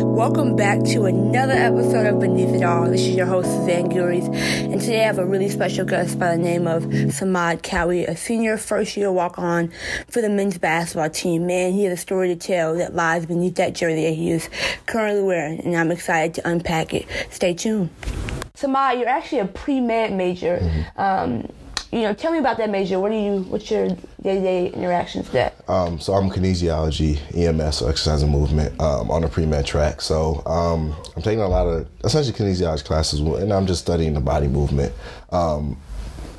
Welcome back to another episode of Beneath It All. This is your host, Suzanne Guries, and today I have a really special guest by the name of Samad Cowie, a senior first year walk on for the men's basketball team. Man, he has a story to tell that lies beneath that jersey that he is currently wearing, and I'm excited to unpack it. Stay tuned. Samad, you're actually a pre med major. Mm-hmm. Um, you know, tell me about that major. What do you? What's your day-to-day interactions with that? Um, so I'm kinesiology, EMS, so exercise and movement, um, on the pre-med track. So um, I'm taking a lot of essentially kinesiology classes, and I'm just studying the body movement um,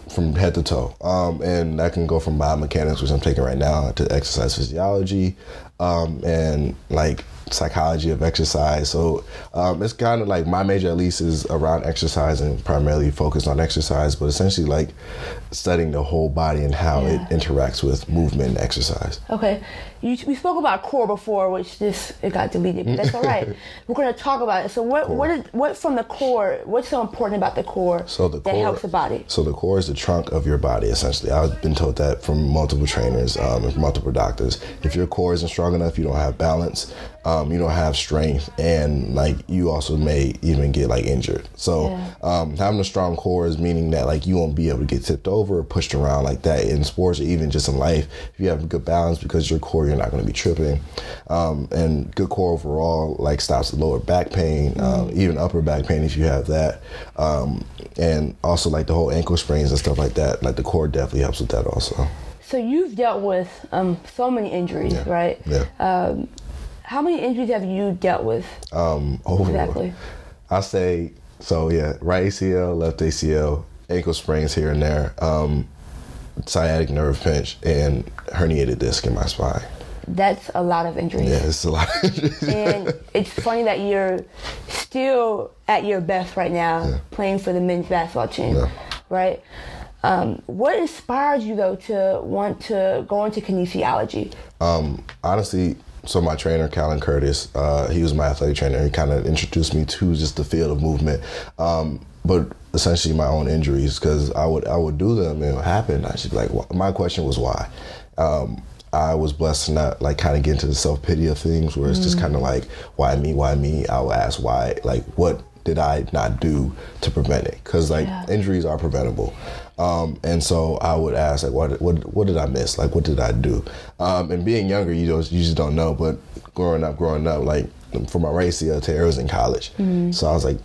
from head to toe. Um, and that can go from biomechanics, which I'm taking right now, to exercise physiology, um, and like psychology of exercise. So um, it's kind of like my major at least is around exercise and primarily focused on exercise, but essentially like studying the whole body and how yeah. it interacts with movement and exercise. Okay. You, we spoke about core before, which this it got deleted, but that's all right. We're going to talk about it. So what core. what is, what from the core? What's so important about the core so the that core, helps the body? So the core is the trunk of your body, essentially. I've been told that from multiple trainers um, and from multiple doctors. If your core isn't strong enough, you don't have balance um, you don't have strength, and like you also may even get like injured. So yeah. um, having a strong core is meaning that like you won't be able to get tipped over or pushed around like that in sports or even just in life. If you have a good balance because your core, you're not going to be tripping, um, and good core overall like stops the lower back pain, mm even upper back pain if you have that, um, and also like the whole ankle sprains and stuff like that. Like the core definitely helps with that also. So you've dealt with um, so many injuries, yeah. right? Yeah. Um, how many injuries have you dealt with? Um, over, exactly. I say so. Yeah, right ACL, left ACL, ankle sprains here and there, um, sciatic nerve pinch, and herniated disc in my spine. That's a lot of injuries. Yeah, it's a lot. and it's funny that you're still at your best right now, yeah. playing for the men's basketball team, yeah. right? Um, what inspired you though to want to go into kinesiology? Um, honestly, so my trainer, Callan Curtis, uh, he was my athletic trainer. He kind of introduced me to just the field of movement, um, but essentially my own injuries because I would I would do them and it would happen. I should be like, my question was why. Um, I was blessed to not like kind of get into the self pity of things where it's mm. just kind of like, why me, why me? I would ask why, like, what did I not do to prevent it? Because like yeah. injuries are preventable. Um, and so I would ask, like, what, what, what did I miss? Like, what did I do? Um, and being younger, you don't, you just don't know. But growing up, growing up, like, from my race to I was in college. Mm-hmm. So I was like,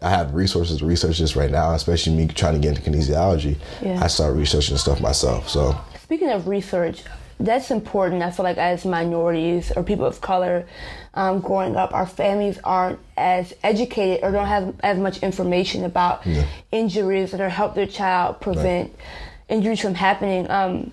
I have resources to research this right now, especially me trying to get into kinesiology. Yeah. I started researching stuff myself. So speaking of research, that's important. I feel like as minorities or people of color um, growing up, our families aren't as educated or don't have as much information about yeah. injuries that are help their child prevent right. injuries from happening. Um,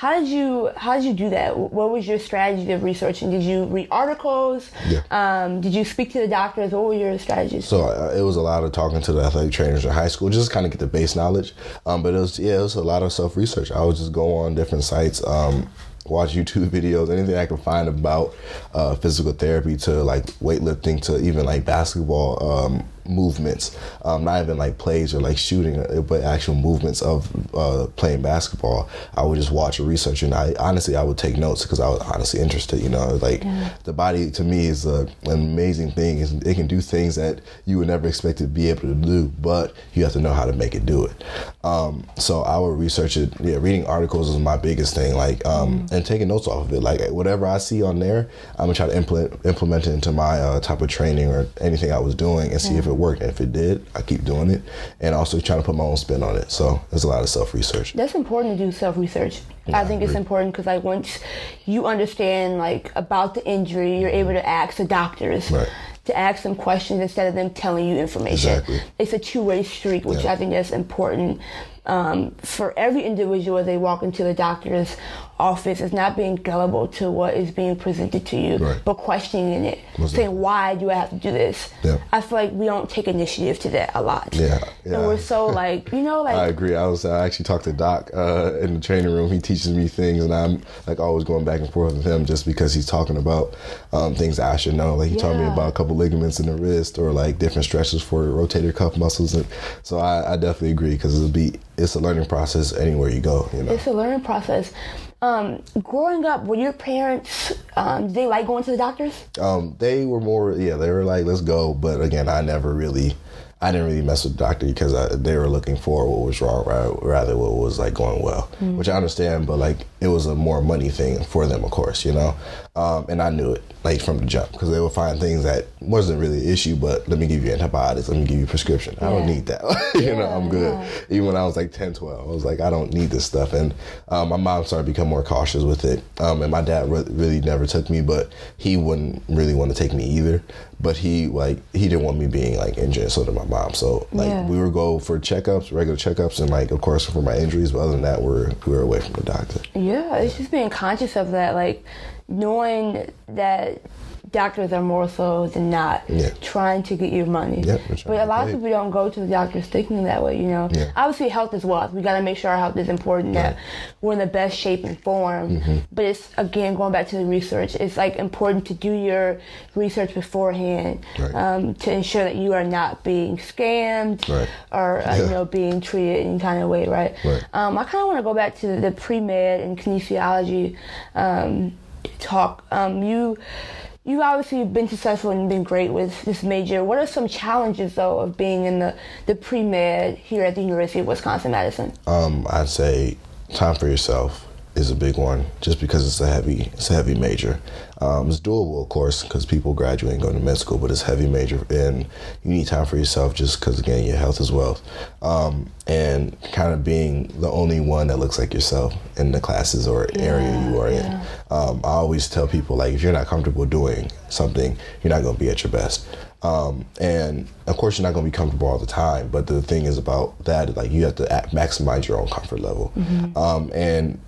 how did you How did you do that? What was your strategy of researching? Did you read articles? Yeah. Um, did you speak to the doctors? What were your strategies? So uh, it was a lot of talking to the athletic trainers in high school, just kind of get the base knowledge. Um, but it was yeah, it was a lot of self research. I would just go on different sites. Um, watch YouTube videos, anything I can find about uh, physical therapy to like weightlifting to even like basketball um, movements, um, not even like plays or like shooting, uh, but actual movements of uh, playing basketball. I would just watch and research, and I honestly I would take notes because I was honestly interested. You know, like yeah. the body to me is a, an amazing thing. It can do things that you would never expect to be able to do, but you have to know how to make it do it. Um, so I would research it. Yeah, reading articles is my biggest thing. Like um, mm. and taking notes off of it. Like whatever I see on there, I'm gonna try to implement implement it into my uh, type of training or anything I was doing and see if it worked. And if it did, I keep doing it, and also trying to put my own spin on it. So there's a lot of self research. That's important to do self research. Yeah, I think I it's important because like once you understand like about the injury, you're able to ask the doctors. Right to ask them questions instead of them telling you information. Exactly. It's a two way street, which yeah. I think is important um, for every individual as they walk into the doctor's office is not being gullible to what is being presented to you, right. but questioning it, What's saying, that? "Why do I have to do this?" Yeah. I feel like we don't take initiative to that a lot. Yeah, yeah. And we're so like, you know, like I agree. I was I actually talked to Doc uh, in the training room. He teaches me things, and I'm like always going back and forth with him just because he's talking about um, things I should know. Like he yeah. taught me about a couple ligaments in the wrist or like different stretches for rotator cuff muscles, and so I, I definitely agree because it'll be it's a learning process anywhere you go. You know, it's a learning process. Um, growing up, were your parents? Um, did they like going to the doctors? Um, they were more, yeah, they were like, let's go. But again, I never really I didn't really mess with the doctor because I, they were looking for what was wrong rather what was like going well, mm-hmm. which I understand. But like it was a more money thing for them, of course, you know. Um, and I knew it like from the jump because they would find things that wasn't really an issue. But let me give you antibiotics. Let me give you prescription. Yeah. I don't need that. you yeah, know, I'm good. Yeah. Even when I was like 10, 12, I was like, I don't need this stuff. And um, my mom started to become more cautious with it. Um, and my dad re- really never took me, but he wouldn't really want to take me either. But he like he didn't want me being like injured. So did my mom. So like we would go for checkups, regular checkups, and like of course for my injuries. But other than that, we're we were away from the doctor. Yeah, it's just being conscious of that, like knowing that doctors are more so than not yeah. trying to get your money. Yeah, but a lot of people don't go to the doctors thinking that way, you know. Yeah. Obviously, health is wealth. We got to make sure our health is important, that we're in the best shape and form. Mm-hmm. But it's, again, going back to the research, it's like important to do your research beforehand right. um, to ensure that you are not being scammed right. or, uh, you know, being treated in kind of way, right? right. Um, I kind of want to go back to the pre med and kinesiology um, talk. Um, you you obviously been successful and been great with this major. What are some challenges though of being in the the pre med here at the University of Wisconsin Madison? Um, I'd say time for yourself is a big one, just because it's a heavy it's a heavy major. Um, it's doable, of course, because people graduate and go to med school, but it's heavy major, and you need time for yourself, just because again, your health is wealth, um, and kind of being the only one that looks like yourself in the classes or yeah, area you are yeah. in. Um, I always tell people like, if you're not comfortable doing something, you're not going to be at your best. Um, and of course, you're not going to be comfortable all the time. But the thing is about that, like you have to maximize your own comfort level. Mm-hmm. Um, and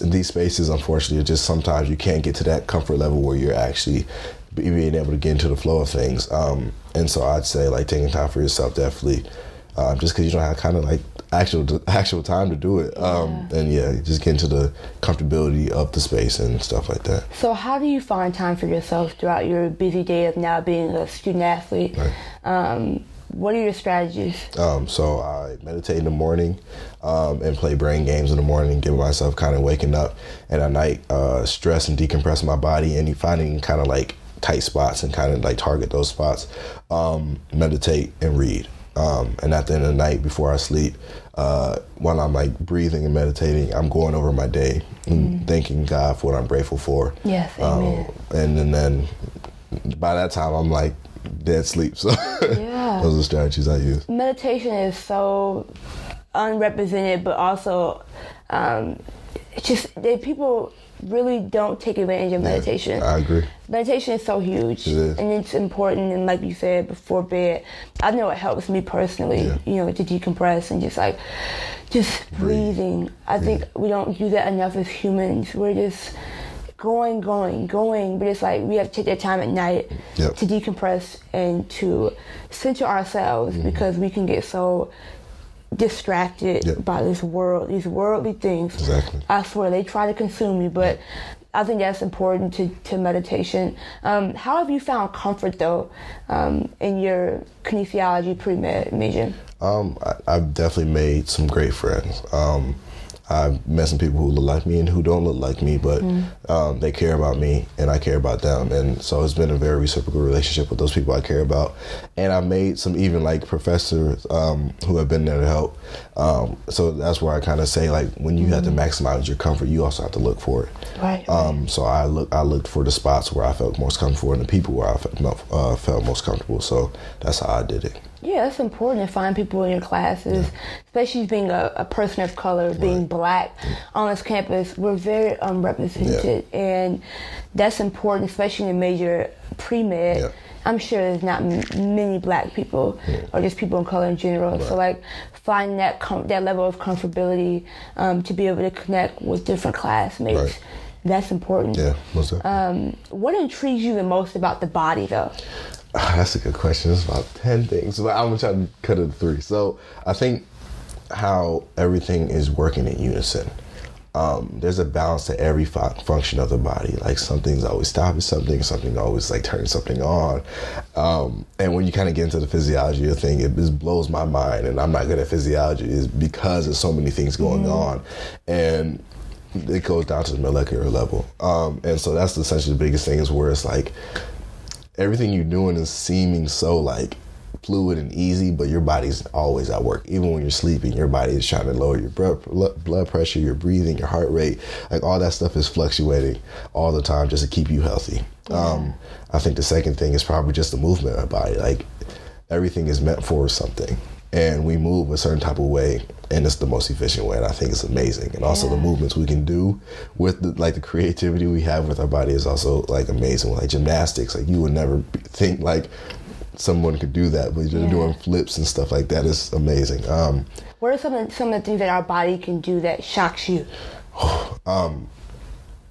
in these spaces, unfortunately, just sometimes you can't get to that comfort level where you're actually being able to get into the flow of things. Um, and so I'd say like taking time for yourself definitely, um, just because you don't have kind of like actual actual time to do it. Um, yeah. And yeah, just get into the comfortability of the space and stuff like that. So how do you find time for yourself throughout your busy day of now being a student athlete? Right. Um, what are your strategies? Um, so I meditate in the morning um, and play brain games in the morning, giving myself kind of waking up, and at night uh, stress and decompress my body and finding kind of like tight spots and kind of like target those spots. Um, meditate and read. Um, and at the end of the night, before I sleep, uh, while I'm like breathing and meditating, I'm going over my day and mm. thanking God for what I'm grateful for. Yes, amen. Um, and, and then by that time, I'm like dead sleep. So yeah. Those are strategies I use. Meditation is so unrepresented, but also um, just they, people really don't take advantage of meditation. I agree. Meditation is so huge, it and it's important. And like you said before bed, I know it helps me personally. Yeah. You know, to decompress and just like just Breathe. breathing. I think we don't do that enough as humans. We're just going, going, going, but it's like we have to take that time at night yep. to decompress and to center ourselves mm-hmm. because we can get so distracted yep. by this world, these worldly things. Exactly. I swear they try to consume you, but I think that's important to, to meditation. Um, how have you found comfort though um, in your kinesiology pre med major? Um, I, have definitely made some great friends. Um, I've met some people who look like me and who don't look like me, but mm. um, they care about me and I care about them. And so it's been a very reciprocal relationship with those people I care about. And I made some even like professors um, who have been there to help. Um, so that's where I kind of say like when you mm. have to mm-hmm. maximize your comfort, you also have to look for it. Right. Um, so I look I looked for the spots where I felt most comfortable and the people where I felt, uh, felt most comfortable. So that's how I did it. Yeah, it's important to find people in your classes, yeah. especially being a, a, person of color, being black on this campus. We're very unrepresented, yeah. and that's important, especially in major pre med. Yeah. I'm sure there's not m- many black people or just people in color in general. Right. So like finding that com- that level of comfortability um, to be able to connect with different classmates. Right. That's important. Yeah, most. Um, what intrigues you the most about the body, though? That's a good question. It's about 10 things, but I'm going to try to cut it to three. So I think how everything is working in unison. Um, there's a balance to every fu- function of the body. Like something's always stopping something, something always like turning something on. Um, and when you kind of get into the physiology of the thing, it just blows my mind. And I'm not good at physiology is because there's so many things going mm-hmm. on. And it goes down to the molecular level. Um, and so that's essentially the biggest thing is where it's like everything you're doing is seeming so like fluid and easy, but your body's always at work. Even when you're sleeping, your body is trying to lower your blood pressure, your breathing, your heart rate. Like all that stuff is fluctuating all the time just to keep you healthy. Yeah. Um, I think the second thing is probably just the movement of the body. Like everything is meant for something. And we move a certain type of way, and it's the most efficient way. And I think it's amazing. And also yeah. the movements we can do with the, like the creativity we have with our body is also like amazing. Like gymnastics, like you would never think like someone could do that, but you're yeah. doing flips and stuff like that is amazing. Um, what are some of, some of the things that our body can do that shocks you? Um,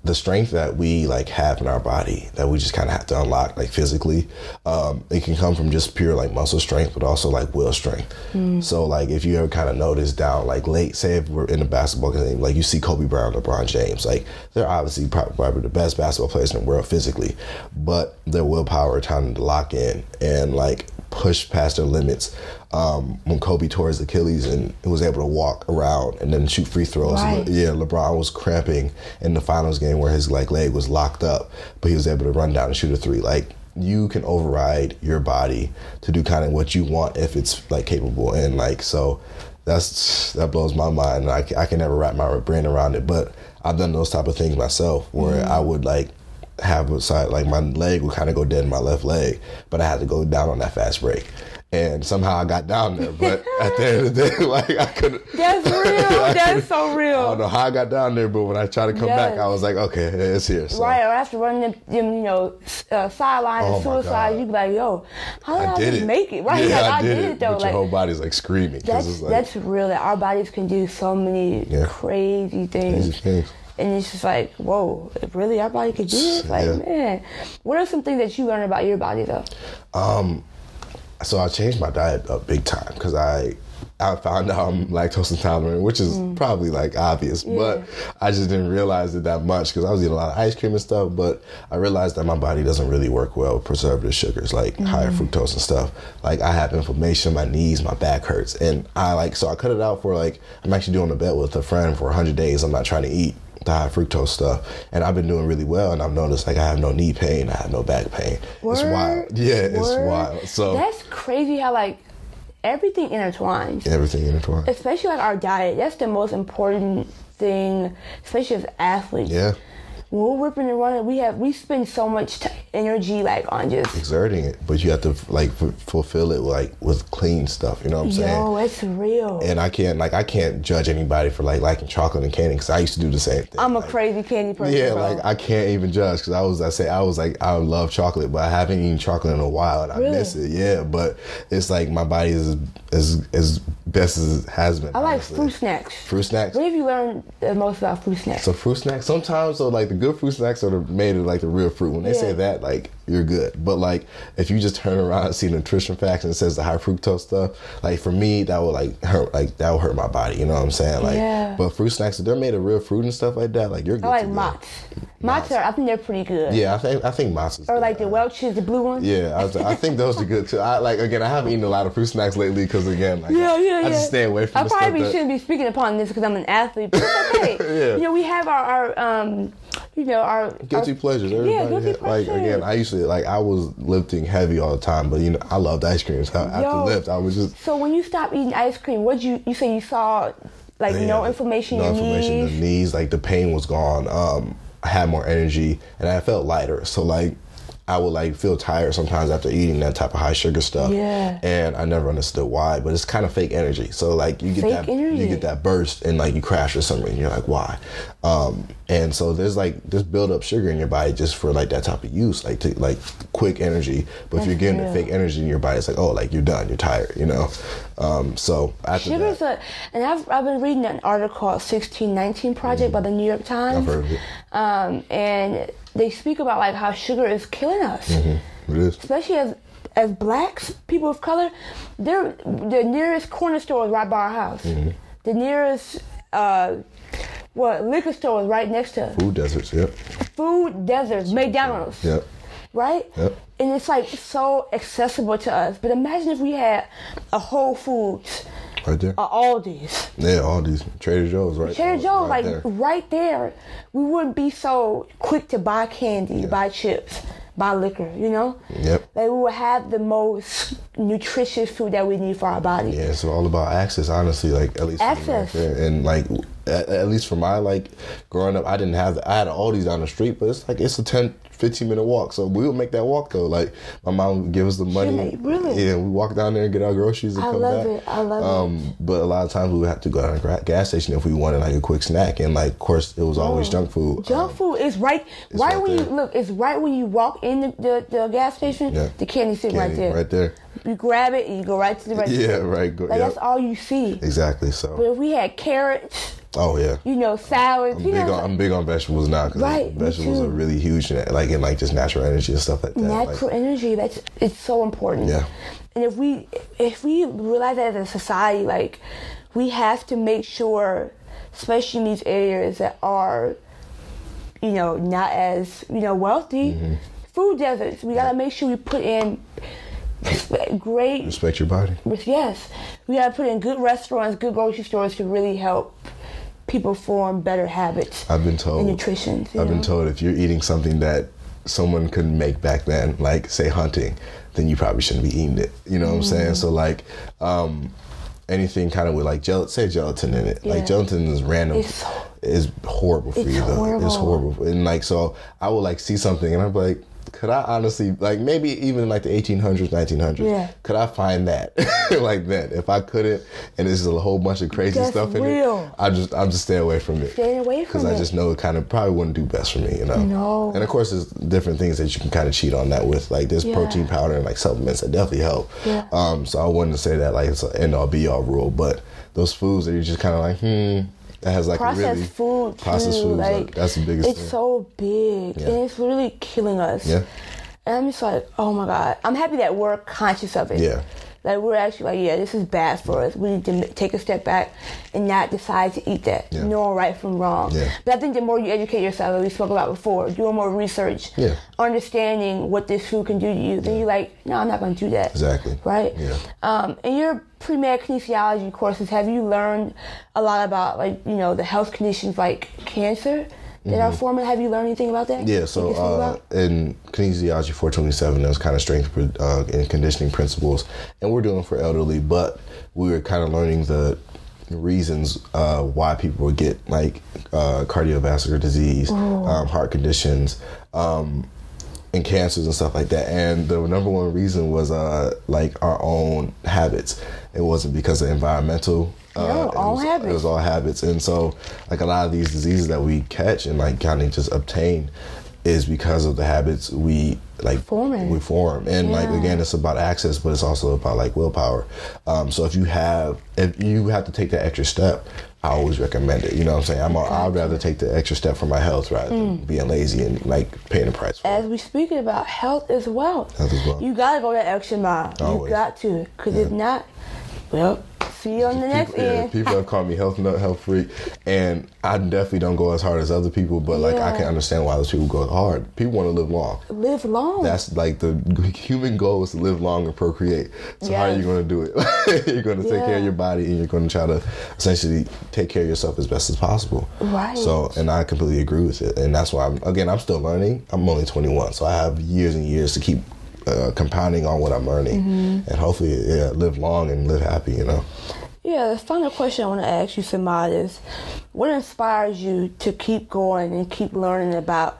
the strength that we like have in our body that we just kind of have to unlock like physically um, it can come from just pure like muscle strength but also like will strength mm. so like if you ever kind of notice down like late say if we're in a basketball game like you see kobe bryant lebron james like they're obviously probably the best basketball players in the world physically but their willpower time to lock in and like push past their limits. Um, when Kobe tore his Achilles and was able to walk around and then shoot free throws. Right. Yeah, LeBron was cramping in the finals game where his like leg was locked up, but he was able to run down and shoot a three. Like you can override your body to do kind of what you want if it's like capable and like so that's that blows my mind I, I can never wrap my brain around it but i've done those type of things myself where mm. i would like have a side like my leg would kind of go dead in my left leg, but I had to go down on that fast break. And somehow I got down there, but at the end of the day, like I couldn't. That's real. That's so real. I don't know how I got down there, but when I tried to come yes. back, I was like, okay, it's here. So. Right, or after running them, them you know, uh, sidelines oh and suicide, you be like, yo, how did I, did I it. make it? Right, yeah, like, I, did, did it, it though. But like, your whole body's like screaming. That's like, that's real. That our bodies can do so many yeah. crazy things. Crazy things and it's just like, whoa, really, our body could do this? Like, yeah. man, what are some things that you learned about your body though? Um, so I changed my diet up big time because I I found out I'm lactose intolerant, which is mm. probably like obvious, yeah. but I just didn't realize it that much because I was eating a lot of ice cream and stuff. But I realized that my body doesn't really work well with preservative sugars like mm. higher fructose and stuff. Like I have inflammation, my knees, my back hurts, and I like so I cut it out for like I'm actually doing a bet with a friend for 100 days. I'm not trying to eat the high fructose stuff, and I've been doing really well. And I've noticed like I have no knee pain, I have no back pain. Word? It's wild, yeah, Word? it's wild. So that's crazy how like everything intertwines. Everything intertwines. Especially like our diet. That's the most important thing, especially as athletes. Yeah when we're ripping and running, we have we spend so much t- energy like on just exerting it, but you have to like f- fulfill it like with clean stuff. You know what I'm saying? Yo, it's real. And I can't like I can't judge anybody for like liking chocolate and candy because I used to do the same thing. I'm a like, crazy candy person. Yeah, bro. like I can't even judge because I was I say I was like I love chocolate, but I haven't eaten chocolate in a while and I really? miss it. Yeah, but it's like my body is as as best as it has been. I like honestly. fruit snacks. Fruit snacks. What have you learned the most about fruit snacks? So fruit snacks sometimes so like the good fruit snacks are made of like the real fruit. When they yeah. say that, like you're good. But like if you just turn around and see nutrition facts and it says the high fructose stuff, like for me that would like hurt like that would hurt my body. You know what I'm saying? Like yeah. but fruit snacks if they're made of real fruit and stuff like that, like you're good. I like. Mott's are I think they're pretty good. Yeah, I think I think is Or good. like the Welch's, the blue ones. Yeah, I, was, I think those are good too. I like again I haven't eaten a lot of fruit snacks lately because again like yeah, yeah, I, I just stay away from I probably shouldn't be speaking upon this because I'm an athlete, but it's okay. yeah. You know, we have our, our um you know, our guilty our, pleasures. Everybody yeah, guilty had, pleasures. Like again, I used to like I was lifting heavy all the time, but you know I loved ice cream. So after Yo, lift, I was just. So when you stopped eating ice cream, what you you say you saw like yeah, no inflammation no in inflammation knees? in the knees. Like the pain was gone. Um, I had more energy and I felt lighter. So like I would like feel tired sometimes after eating that type of high sugar stuff. Yeah. And I never understood why, but it's kind of fake energy. So like you get fake that energy. you get that burst and like you crash or something reason. You're like, why? Um, and so there's like this build up sugar in your body just for like that type of use, like to like quick energy. But That's if you're getting real. the fake energy in your body, it's like, oh, like you're done, you're tired, you know. Um, so after Sugar's that, a, and I've I've been reading an article called 1619 Project mm-hmm. by the New York Times. I've heard of it. Um, and they speak about like how sugar is killing us. Mm-hmm. It is. Especially as as blacks, people of color, they're the nearest corner store is right by our house. Mm-hmm. The nearest uh, what liquor store is right next to us. Food deserts, yep. Food deserts, McDonald's. Yep. Right? Yep. And it's like so accessible to us. But imagine if we had a Whole Foods Right there. Uh, Aldi's. Yeah, all these Trader Joe's, right? Trader Joe's, right like there. right there. We wouldn't be so quick to buy candy, buy chips, buy liquor, you know? Yep. Like we would have the most nutritious food that we need for our body. Yeah, it's all about access, honestly. Like at least right Access. there. and like at, at least for my like growing up, I didn't have I had all these down the street, but it's like it's a 10, 15 minute walk, so we would make that walk though. Like my mom would give us the money, made- really? Yeah, we walk down there and get our groceries and I come love back. it. I love it. um, But a lot of times we would have to go to a gas station if we wanted like a quick snack, and like of course it was always junk food. Junk Um, food is right, right, right when there. you look. It's right when you walk in the, the, the gas station. Yeah. The candy sitting right there. right there. You grab it and you go right to the right. Yeah, right. Go, Like yeah, that's all you see. exactly. But So, if we had carrots, oh yeah. you know, salads, I'm you big know, on I'm big on vegetables now because Right, vegetables are really huge like in like just natural energy and stuff like that. Like, natural energy. That's it's so important. Yeah. And if we if we realize that as a society, like we have to make sure, especially in these areas that are, you know, not as you know wealthy, Mm-hmm. food deserts. We gotta make sure we put in great respect your body. Yes, we gotta put in good restaurants, good grocery stores to really help people form better habits I've been told. nutrition. I've been told if you're eating something that someone couldn't make back then, like say hunting, then you probably shouldn't be eating it. You know what I'm saying? So like, um, anything kind of with like gel, say gelatin in it. Yeah. Like gelatin is random. It's is horrible for It's you though. horrible. It's horrible. And like so, I would like see something and I'm like. Could I honestly like maybe even like the 1800s, 1900s? Yeah. Could I find that like that? If I couldn't, and there's a whole bunch of crazy That's stuff in real. it, I just I'm just stay away from it. Stay away from it Because I just know it kind of probably wouldn't do best for me, you know. No. And of course, there's different things that you can kind of cheat on that with, like there's Yeah. protein powder and like supplements that definitely help. Yeah. Um. So I wouldn't say that like it's an end all be all rule, but those foods that you're just kind of like, hmm, that has like processed really food processed too, foods. like Like, that's the biggest thing. it's thing. so big Yeah. and it's really killing us Yeah. and i'm just like oh my god i'm happy that we're conscious of it Yeah. Like we're actually like yeah this is bad for us we need to take a step back and not decide to eat that Yeah. knowing right from wrong Yeah. but i think the more you educate yourself as we spoke about before doing more research Yeah. understanding what this food can do to you then you're like no i'm not going to do that Exactly. right Yeah. um, in your pre-med kinesiology courses, have you learned a lot about like you know the health conditions like cancer that are forming? Have you learned anything about that? Mm-hmm. Yeah, so uh, in kinesiology 427, there's kind of strength uh, and conditioning principles, and we're doing for elderly, but we were kind of learning the reasons uh, why people would get like uh, cardiovascular disease, Oh. um, heart conditions. Um, and cancers and stuff like that. And the number one reason was uh, like our own habits. It wasn't because of environmental. Uh, No, it all was, habits. It was all habits, and so like a lot of these diseases that we catch and like kind of just obtain is because of the habits we like Forming. we form. And like again, it's about access, but it's also about like willpower. Um, so if you have if you have to take that extra step. I always recommend it. You know what I'm saying? I'm, I'd rather take the extra step for my health rather than Mm. being lazy and like paying the price for it. As we speaking about health as well. Health as well. You gotta go that extra mile. You got to, because if not, well, see you on the next people, yeah, people have called me health nut, health freak, and I definitely don't go as hard as other people. But like, I Yeah. can understand why those people go hard. People want to live long. Live long. That's like the human goal is to live long and procreate. So how are you going to do it? you're going to take care of your body, and you're going to try to essentially take care of yourself as best as possible. Right. So, and I completely agree with it, and that's why I'm again I'm still learning. I'm only 21, so I have years and years to keep. Uh, compounding on what I'm learning, Mm-hmm. and hopefully, yeah, live long and live happy. You know. Yeah, the final question I want to ask you, Samad, is what inspires you to keep going and keep learning about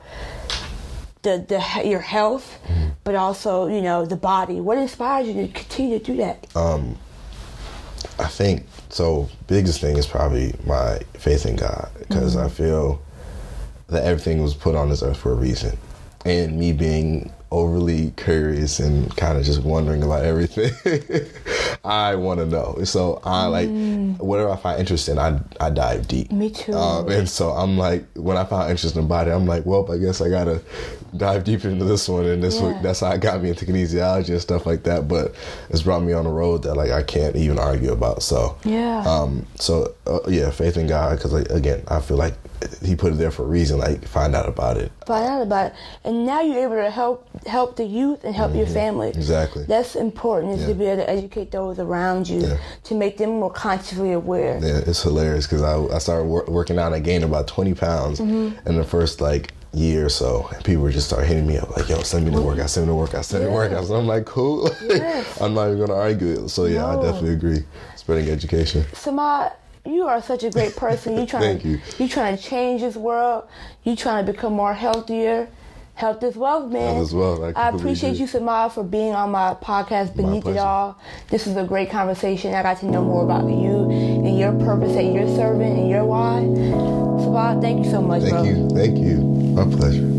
the, the your health, Mm-hmm. but also you know the body? What inspires you to continue to do that? Um, I think so. Biggest thing is probably my faith in God because I feel that everything was put on this earth for a reason, and me being overly curious and kind of just wondering about everything, I want to know. So I like whatever I find interesting, I I dive deep. Me too. Um, and so I'm like, when I found interest in the body, I'm like, well, I guess I gotta dive deep into this one, and this Yeah. one, that's how it got me into kinesiology and stuff like that. But it's brought me on a road that like I can't even argue about. So Yeah. um, so uh, yeah, faith in God, because like, again, I feel like He put it there for a reason. Like find out about it. Find out about it, and now you're able to help help the youth and help your family. Mm-hmm. Exactly. That's important is Yeah. to be able to educate those around you Yeah. to make them more consciously aware. Yeah, it's hilarious because I, I started wor- working out and I gained about 20 pounds Mm-hmm. in the first like year or so. And people would just start hitting me up like, yo, send me the workout, send me the workout, send me the workout. So I'm like, cool. Yes. I'm not even going to argue it. So yeah, I definitely agree. Spreading education. Samad, you are such a great person. You trying Thank to you. you trying to change this world. You trying to become more healthier. Health is wealth, man. Health is wealth. I I, appreciate you, Samad, for being on my podcast, Beneath It. All. This is a great conversation. I got to know more about you and your purpose that you're serving and your why. Samad, thank you so much, Thank bro. you. Thank you. My pleasure.